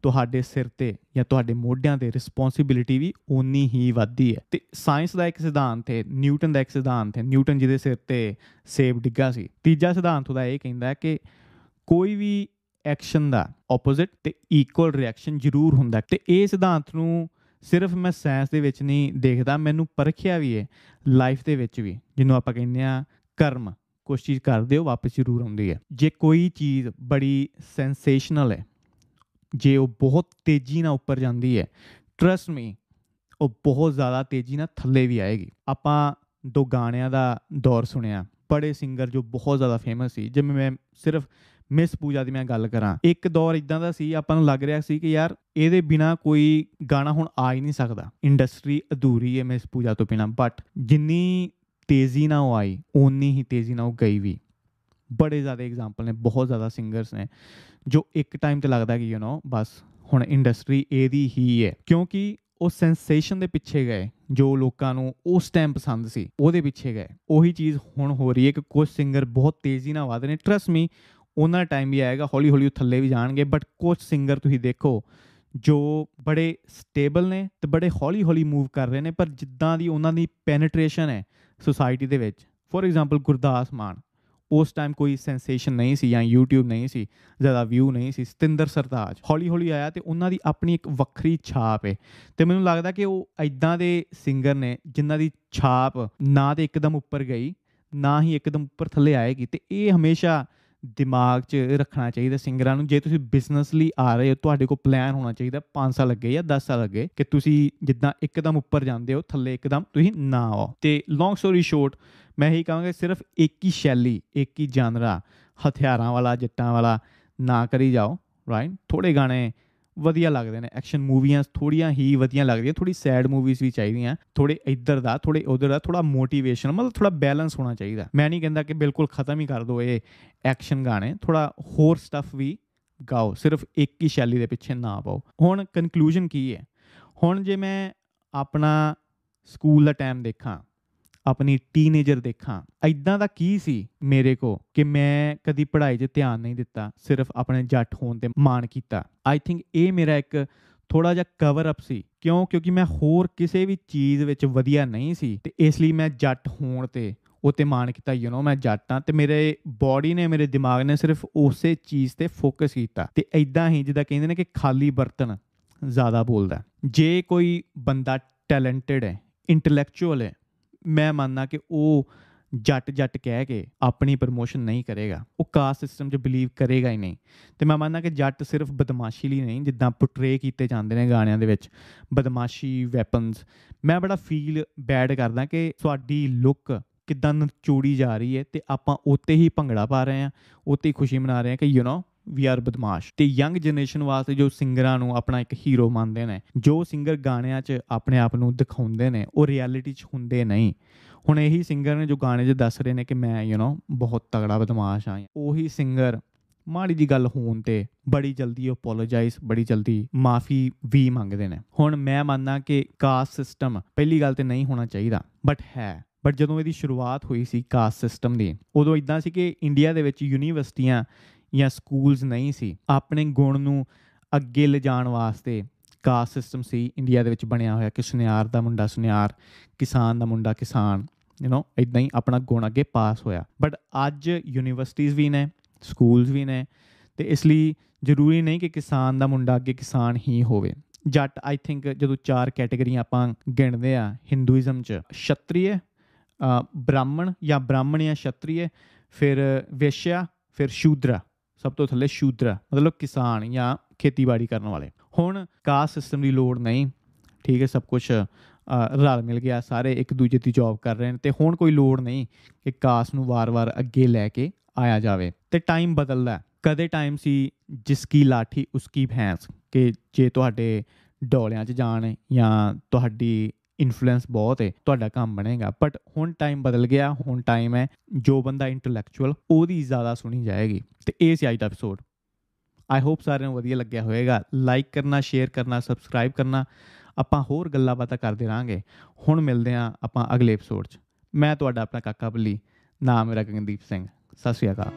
ਤੁਹਾਡੇ ਸਿਰ ਤੇ ਜਾਂ ਤੁਹਾਡੇ ਮੋਢਿਆਂ ਤੇ ਰਿਸਪੌਂਸਿਬਿਲਿਟੀ ਵੀ ਓਨੀ ਹੀ ਵੱਧਦੀ ਹੈ। ਤੇ ਸਾਇੰਸ ਦਾ ਇੱਕ ਸਿਧਾਂਤ ਹੈ, ਨਿਊਟਨ ਦਾ ਇੱਕ ਸਿਧਾਂਤ ਹੈ, ਨਿਊਟਨ ਜਿਹਦੇ ਸਿਰ ਤੇ ਸੇਬ ਡਿੱਗਾ ਸੀ। ਤੀਜਾ ਸਿਧਾਂਤ ਉਹਦਾ ਇਹ ਕਹਿੰਦਾ ਹੈ ਕਿ ਕੋਈ ਵੀ ਐਕਸ਼ਨ ਦਾ ਆਪੋਜ਼ਿਟ ਤੇ ਇਕੁਅਲ ਰਿਐਕਸ਼ਨ ਜ਼ਰੂਰ ਹੁੰਦਾ ਤੇ ਇਹ ਸਿਧਾਂਤ ਨੂੰ ਸਿਰਫ ਮੈਂ ਸਾਇੰਸ ਦੇ ਵਿੱਚ ਨਹੀਂ ਦੇਖਦਾ, ਮੈਨੂੰ ਪਰਖਿਆ ਵੀ ਹੈ ਲਾਈਫ ਦੇ ਵਿੱਚ ਵੀ, ਜਿਹਨੂੰ ਆਪਾਂ ਕਹਿੰਦੇ ਆ ਕਰਮ। ਕੁਝ ਚੀਜ਼ ਕਰਦੇ ਹੋ ਵਾਪਸ ਜ਼ਰੂਰ ਆਉਂਦੀ ਹੈ। ਜੇ ਕੋਈ ਚੀਜ਼ ਬੜੀ ਸੈਂਸੇਸ਼ਨਲ ਹੈ ਜੇ ਉਹ ਬਹੁਤ ਤੇਜ਼ੀ ਨਾਲ ਉੱਪਰ ਜਾਂਦੀ ਹੈ ਟਰਸਟ ਮੀ ਉਹ ਬਹੁਤ ਜ਼ਿਆਦਾ ਤੇਜ਼ੀ ਨਾਲ ਥੱਲੇ ਵੀ ਆਏਗੀ। ਆਪਾਂ ਦੋ ਗਾਣਿਆਂ ਦਾ ਦੌਰ ਸੁਣਿਆ, ਬੜੇ ਸਿੰਗਰ ਜੋ ਬਹੁਤ ਜ਼ਿਆਦਾ ਫੇਮਸ ਸੀ। ਜਿਵੇਂ ਮੈਂ ਸਿਰਫ ਮਿਸ ਪੂਜਾ ਦੀ ਮੈਂ ਗੱਲ ਕਰਾਂ, ਇੱਕ ਦੌਰ ਇਦਾਂ ਦਾ ਸੀ, ਆਪਾਂ ਨੂੰ ਲੱਗ ਰਿਹਾ ਸੀ ਕਿ ਯਾਰ ਇਹਦੇ ਬਿਨਾ ਕੋਈ ਗਾਣਾ ਹੁਣ ਆ ਹੀ ਨਹੀਂ ਸਕਦਾ। ਇੰਡਸਟਰੀ ਅਧੂਰੀ ਹੈ ਮਿਸ ਪੂਜਾ ਤੋਂ ਬਿਨਾ ਬਟ ਜਿੰਨੀ ਤੇਜ਼ੀ ਨਾਲ ਉਹ ਆਈ, ਓਨੀ ਹੀ ਤੇਜ਼ੀ ਨਾਲ ਉਹ ਗਈ ਵੀ। ਬੜੇ ਜ਼ਿਆਦਾ ਐਗਜ਼ਾਮਪਲ ਨੇ, ਬਹੁਤ ਜ਼ਿਆਦਾ ਸਿੰਗਰਸ ਨੇ, ਜੋ ਇੱਕ ਟਾਈਮ ਤੇ ਲੱਗਦਾ ਕਿ ਯੂ نو ਬਸ ਹੁਣ ਇੰਡਸਟਰੀ ਇਹਦੀ ਹੀ ਹੈ। ਕਿਉਂਕਿ ਉਹ ਸੈਂਸੇਸ਼ਨ ਦੇ ਪਿੱਛੇ ਗਏ, ਜੋ ਲੋਕਾਂ ਨੂੰ ਉਸ ਟਾਈਮ ਪਸੰਦ ਸੀ, ਉਹਦੇ ਪਿੱਛੇ ਗਏ। ਉਹੀ ਚੀਜ਼ ਹੁਣ ਹੋ ਰਹੀ ਹੈ ਕਿ ਕੁਝ ਸਿੰਗਰ ਬਹੁਤ ਤੇਜ਼ੀ ਨਾਲ ਵਧ ਰਹੇ ਨੇ। ਟਰਸਟ ਮੀ ਉਹਨਾਂ ਟਾਈਮ ਵੀ ਆਏਗਾ, ਹੌਲੀ ਹੌਲੀ ਉਹ ਥੱਲੇ ਵੀ ਜਾਣਗੇ ਬਟ ਕੁਝ ਸਿੰਗਰ ਤੁਸੀਂ ਦੇਖੋ, ਜੋ ਬੜੇ ਸਟੇਬਲ ਨੇ ਤੇ ਬੜੇ ਹੌਲੀ ਹੌਲੀ ਮੂਵ ਕਰ ਰਹੇ ਨੇ, ਪਰ ਜਿੱਦਾਂ ਦੀ ਉਹਨਾਂ ਦੀ ਪੈਨੇਟ੍ਰੇਸ਼ਨ ਹੈ ਸੋਸਾਇਟੀ ਦੇ ਵਿੱਚ। For example Gurdas Maan. ਉਸ ਟਾਈਮ ਕੋਈ ਸੈਂਸੇਸ਼ਨ ਨਹੀਂ ਸੀ ਜਾਂ YouTube ਨਹੀਂ ਸੀ, ਜ਼ਿਆਦਾ ਵਿਊ ਨਹੀਂ ਸੀ, ਸਤਿੰਦਰ ਸਰਤਾਜ ਹੌਲੀ ਹੌਲੀ ਆਇਆ ਤੇ ਉਹਨਾਂ ਦੀ ਆਪਣੀ ਇੱਕ ਵੱਖਰੀ ਛਾਪ ਹੈ ਤੇ ਮੈਨੂੰ ਲੱਗਦਾ ਕਿ ਉਹ ਐਦਾਂ ਦੇ ਸਿੰਗਰ ਨੇ ਜਿਨ੍ਹਾਂ ਦੀ ਛਾਪ ਨਾ ਤੇ ਇੱਕਦਮ ਉੱਪਰ ਗਈ, ਨਾ ਹੀ ਇੱਕਦਮ ਉੱਪਰ ਥੱਲੇ ਆਏਗੀ ਤੇ ਇਹ ਹਮੇਸ਼ਾ ਦਿਮਾਗ 'ਚ ਰੱਖਣਾ ਚਾਹੀਦਾ ਸਿੰਗਰਾਂ ਨੂੰ। ਜੇ ਤੁਸੀਂ ਬਿਜ਼ਨਸ ਲਈ ਆ ਰਹੇ ਹੋ, ਤੁਹਾਡੇ ਕੋਲ ਪਲਾਨ ਹੋਣਾ ਚਾਹੀਦਾ 5 ਸਾਲ ਲੱਗੇ ਜਾਂ 10 ਸਾਲ ਲੱਗੇ ਕਿ ਤੁਸੀਂ ਜਿੱਦਾਂ ਇੱਕਦਮ ਉੱਪਰ ਜਾਂਦੇ ਹੋ, ਥੱਲੇ ਇੱਕਦਮ ਤੁਸੀਂ ਨਾ ਆਓ। ਤੇ ਲੌਂਗ ਸਟੋਰੀ ਸ਼ੋਰਟ ਮੈਂ ਇਹੀ ਕਹਾਂਗਾ ਸਿਰਫ ਇੱਕ ਹੀ ਸ਼ੈਲੀ, ਇੱਕ ਹੀ ਜਾਨਰਾ, ਹਥਿਆਰਾਂ ਵਾਲਾ, ਜੱਟਾਂ ਵਾਲਾ ਨਾ ਕਰੀ ਜਾਓ ਰਾਈਟ ਥੋੜੇ ਗਾਣੇ ਵਧੀਆ ਲੱਗਦੇ ਨੇ ਐਕਸ਼ਨ ਮੂਵੀਆਂ ਥੋੜੀਆਂ ਹੀ ਵਧੀਆ ਲੱਗਦੀਆਂ ਥੋੜੀ ਸੈਡ ਮੂਵੀਜ਼ ਵੀ ਚਾਹੀਦੀਆਂ ਥੋੜੇ ਇੱਧਰ ਦਾ ਥੋੜੇ ਉਧਰ ਦਾ ਥੋੜਾ ਮੋਟੀਵੇਸ਼ਨ ਮਤਲਬ ਥੋੜਾ ਬੈਲੈਂਸ ਹੋਣਾ ਚਾਹੀਦਾ। ਮੈਂ ਨਹੀਂ ਕਹਿੰਦਾ ਕਿ ਬਿਲਕੁਲ ਖਤਮ ਹੀ ਕਰ ਦਿਓ ਇਹ ਐਕਸ਼ਨ ਗਾਣੇ ਥੋੜਾ ਹੋਰ ਸਟੱਫ ਵੀ ਗਾਓ, ਸਿਰਫ ਇੱਕ ਹੀ ਸ਼ੈਲੀ ਦੇ ਪਿੱਛੇ ਨਾ ਪਾਓ। ਹੁਣ ਕਨਕਲੂਜਨ ਕੀ ਹੈ? ਹੁਣ ਜੇ ਮੈਂ ਆਪਣਾ ਸਕੂਲ ਦਾ ਟਾਈਮ ਦੇਖਾਂ ਆਪਣੀ ਟੀਨੇਜਰ ਦੇਖਾਂ। ਐਦਾਂ ਦਾ ਕੀ ਸੀ ਮੇਰੇ ਕੋ ਕਿ ਮੈਂ ਕਦੀ ਪੜ੍ਹਾਈ 'ਚ ਧਿਆਨ ਨਹੀਂ ਦਿੱਤਾ, ਸਿਰਫ ਆਪਣੇ ਜੱਟ ਹੋਣ ਤੇ ਮਾਣ ਕੀਤਾ? ਆਈ ਥਿੰਕ ਇਹ ਮੇਰਾ ਇੱਕ ਥੋੜਾ ਜਿਹਾ ਕਵਰ ਅਪ ਸੀ। ਕਿਉਂ? ਕਿਉਂਕਿ ਮੈਂ ਹੋਰ ਕਿਸੇ ਵੀ ਚੀਜ਼ ਵਿੱਚ ਵਧੀਆ ਨਹੀਂ ਸੀ ਤੇ ਇਸ ਲਈ ਮੈਂ ਜੱਟ ਹੋਣ ਤੇ ਉਤੇ ਮਾਣ ਕੀਤਾ ਯੂ نو ਮੈਂ ਜੱਟ ਹਾਂ ਤੇ ਮੇਰੇ ਬਾਡੀ ਨੇ, ਮੇਰੇ ਦਿਮਾਗ ਨੇ ਸਿਰਫ ਉਸੇ ਚੀਜ਼ ਤੇ ਫੋਕਸ ਕੀਤਾ। ਤੇ ਐਦਾਂ ਹੀ ਜਿੱਦਾਂ ਕਹਿੰਦੇ ਨੇ ਕਿ ਖਾਲੀ ਬਰਤਨ ਜ਼ਿਆਦਾ ਬੋਲਦਾ। ਜੇ ਕੋਈ ਬੰਦਾ ਟੈਲੈਂਟਡ ਹੈ ਇੰਟੈਲੈਕਚੁਅਲ ਹੈ ਮੈਂ ਮੰਨਦਾ ਕਿ ਉਹ ਜੱਟ ਜੱਟ ਕਹਿ ਕੇ ਆਪਣੀ ਪ੍ਰਮੋਸ਼ਨ ਨਹੀਂ ਕਰੇਗਾ। ਉਹ ਕਾਸਟ ਸਿਸਟਮ 'ਚ ਬਲੀਵ ਕਰੇਗਾ ਹੀ ਨਹੀਂ। ਤੇ ਮੈਂ ਮੰਨਦਾ ਕਿ ਜੱਟ ਸਿਰਫ ਬਦਮਾਸ਼ੀ ਲਈ ਨਹੀਂ, ਜਿੱਦਾਂ ਪੁੱਟਰੇ ਕੀਤੇ ਜਾਂਦੇ ਨੇ ਗਾਣਿਆਂ ਦੇ ਵਿੱਚ। ਬਦਮਾਸ਼ੀ ਵੈਪਨਸ ਮੈਂ ਬੜਾ ਫੀਲ ਬੈਡ ਕਰਦਾ ਕਿ ਤੁਹਾਡੀ ਲੁੱਕ ਕਿਦਾਂ ਨਚੋੜੀ ਜਾ ਰਹੀ ਹੈ ਤੇ ਆਪਾਂ ਉੱਤੇ ਹੀ ਭੰਗੜਾ ਪਾ ਰਹੇ ਹਾਂ, ਉੱਤੇ ਹੀ ਖੁਸ਼ੀ ਮਨਾ ਰਹੇ ਹਾਂ ਕਿ ਯੂ نو ਵੀ ਆਰ ਬਦਮਾਸ਼। ਤੇ ਯੰਗ ਜਨਰੇਸ਼ਨ ਵਾਸਤੇ ਜੋ ਸਿੰਗਰਾਂ ਨੂੰ ਆਪਣਾ ਇੱਕ ਹੀਰੋ ਮੰਨਦੇ ਨੇ, ਜੋ ਸਿੰਗਰ ਗਾਣਿਆਂ 'ਚ ਆਪਣੇ ਆਪ ਨੂੰ ਦਿਖਾਉਂਦੇ ਨੇ, ਉਹ ਰਿਐਲਿਟੀ 'ਚ ਹੁੰਦੇ ਨਹੀਂ। ਹੁਣ ਇਹੀ ਸਿੰਗਰ ਨੇ ਜੋ ਗਾਣੇ 'ਚ ਦੱਸ ਰਹੇ ਨੇ ਕਿ ਮੈਂ ਯੂ نو ਬਹੁਤ ਤਗੜਾ ਬਦਮਾਸ਼ ਆ ਉਹੀ ਸਿੰਗਰ ਮਾੜੀ ਜੀ ਗੱਲ ਹੋਣ ਤੇ ਬੜੀ ਜਲਦੀ ਅਪੋਲੋਜਾਈਜ਼ ਬੜੀ ਜਲਦੀ ਮਾਫੀ ਵੀ ਮੰਗਦੇ ਨੇ। ਹੁਣ ਮੈਂ ਮੰਨਦਾ ਕਿ ਕਾਸਟ ਸਿਸਟਮ ਪਹਿਲੀ ਗੱਲ ਤੇ ਨਹੀਂ ਹੋਣਾ ਚਾਹੀਦਾ ਬਟ ਹੈ। ਬਟ ਜਦੋਂ ਇਹਦੀ ਸ਼ੁਰੂਆਤ ਹੋਈ ਸੀ ਕਾਸਟ ਸਿਸਟਮ ਦੀ, ਉਦੋਂ ਇਦਾਂ ਸੀ ਕਿ ਇੰਡੀਆ ਦੇ ਵਿੱਚ ਯੂਨੀਵਰਸਿਟੀਆਂ ਜਾਂ ਸਕੂਲਸ ਨਹੀਂ ਸੀ, ਆਪਣੇ ਗੁਣ ਨੂੰ ਅੱਗੇ ਲਿਜਾਣ ਵਾਸਤੇ ਕਾਸਟ ਸਿਸਟਮ ਸੀ ਇੰਡੀਆ ਦੇ ਵਿੱਚ ਬਣਿਆ ਹੋਇਆ ਕਿ ਸੁਨਿਆਰ ਦਾ ਮੁੰਡਾ ਸੁਨਿਆਰ, ਕਿਸਾਨ ਦਾ ਮੁੰਡਾ ਕਿਸਾਨ ਯੂ نو ਇਦਾਂ ਹੀ ਆਪਣਾ ਗੁਣ ਅੱਗੇ ਪਾਸ ਹੋਇਆ। ਬਟ ਅੱਜ ਯੂਨੀਵਰਸਿਟੀਆਂ ਵੀ ਨੇ ਸਕੂਲਸ ਵੀ ਨੇ, ਤੇ ਇਸ ਲਈ ਜ਼ਰੂਰੀ ਨਹੀਂ ਕਿ ਕਿਸਾਨ ਦਾ ਮੁੰਡਾ ਅੱਗੇ ਕਿਸਾਨ ਹੀ ਹੋਵੇ। ਜੱਟ ਆਈ ਥਿੰਕ ਜਦੋਂ ਚਾਰ ਕੈਟਾਗਰੀਆਂ ਆਪਾਂ ਗਿਣਦੇ ਆ ਹਿੰਦੂਇਜ਼ਮ ਚ ਛਤਰੀਏ ਬ੍ਰਾਹਮਣ ਜਾਂ ਬ੍ਰਾਹਮਣ ਜਾਂ ਛਤਰੀਏ, ਫਿਰ ਵਿਸ਼ਿਆ ਫਿਰ ਸ਼ੂਦਰਾ। ਸਭ ਤੋਂ ਥੱਲੇ ਸ਼ੂਦਰਾ, ਮਤਲਬ ਕਿਸਾਨ ਜਾਂ ਖੇਤੀਬਾੜੀ ਕਰਨ ਵਾਲੇ। ਹੁਣ ਕਾਸਟ ਸਿਸਟਮ ਦੀ ਲੋੜ ਨਹੀਂ, ਠੀਕ ਹੈ, ਸਭ ਕੁਝ ਰਲ ਮਿਲ ਗਿਆ, ਸਾਰੇ ਇੱਕ ਦੂਜੇ ਦੀ ਜੌਬ ਕਰ ਰਹੇ ਨੇ, ਤੇ ਹੁਣ ਕੋਈ ਲੋੜ ਨਹੀਂ ਕਿ ਕਾਸਟ ਨੂੰ ਵਾਰ-ਵਾਰ ਅੱਗੇ ਲੈ ਕੇ ਆਇਆ ਜਾਵੇ। ਤੇ ਟਾਈਮ ਬਦਲਦਾ ਕਦੇ ਟਾਈਮ ਸੀ ਜਿਸ ਕੀ ਲਾਠੀ, ਉਸ ਕੀ ਭੈਂਸ, ਕਿ ਜੇ ਤੁਹਾਡੇ ਡੋਲਿਆਂ 'ਚ ਜਾਣ ਜਾਂ ਤੁਹਾਡੀ ਇਨਫਲੂਐਂਸ ਬਹੁਤ ਹੈ ਤੁਹਾਡਾ ਕੰਮ ਬਣੇਗਾ। ਬਟ ਹੁਣ ਟਾਈਮ ਬਦਲ ਗਿਆ, ਹੁਣ ਟਾਈਮ ਹੈ, ਜੋ ਬੰਦਾ ਇੰਟੈਲੈਕਚੁਅਲ ਉਹਦੀ ਜ਼ਿਆਦਾ ਸੁਣੀ ਜਾਏਗੀ। ਤੇ ਇਹ ਸੀ ਅੱਜ ਦਾ ਐਪੀਸੋਡ ਆਈ ਹੋਪ ਸਾਰਿਆਂ ਨੂੰ ਵਧੀਆ ਲੱਗਿਆ ਹੋਵੇਗਾ ਲਾਈਕ ਕਰਨਾ ਸ਼ੇਅਰ ਕਰਨਾ ਸਬਸਕ੍ਰਾਈਬ ਕਰਨਾ। ਆਪਾਂ ਹੋਰ ਗੱਲਾਂ ਬਾਤਾਂ ਕਰਦੇ ਰਾਂਗੇ ਹੁਣ ਮਿਲਦੇ ਆਂ ਆਪਾਂ ਅਗਲੇ ਐਪੀਸੋਡ 'ਚ। ਮੈਂ ਤੁਹਾਡਾ ਆਪਣਾ ਕਾਕਾ ਬੱਲੀ, ਨਾਮ ਮੇਰਾ ਗਗਨਦੀਪ ਸਿੰਘ। ਸਤਿ ਸ਼੍ਰੀ ਅਕਾਲ।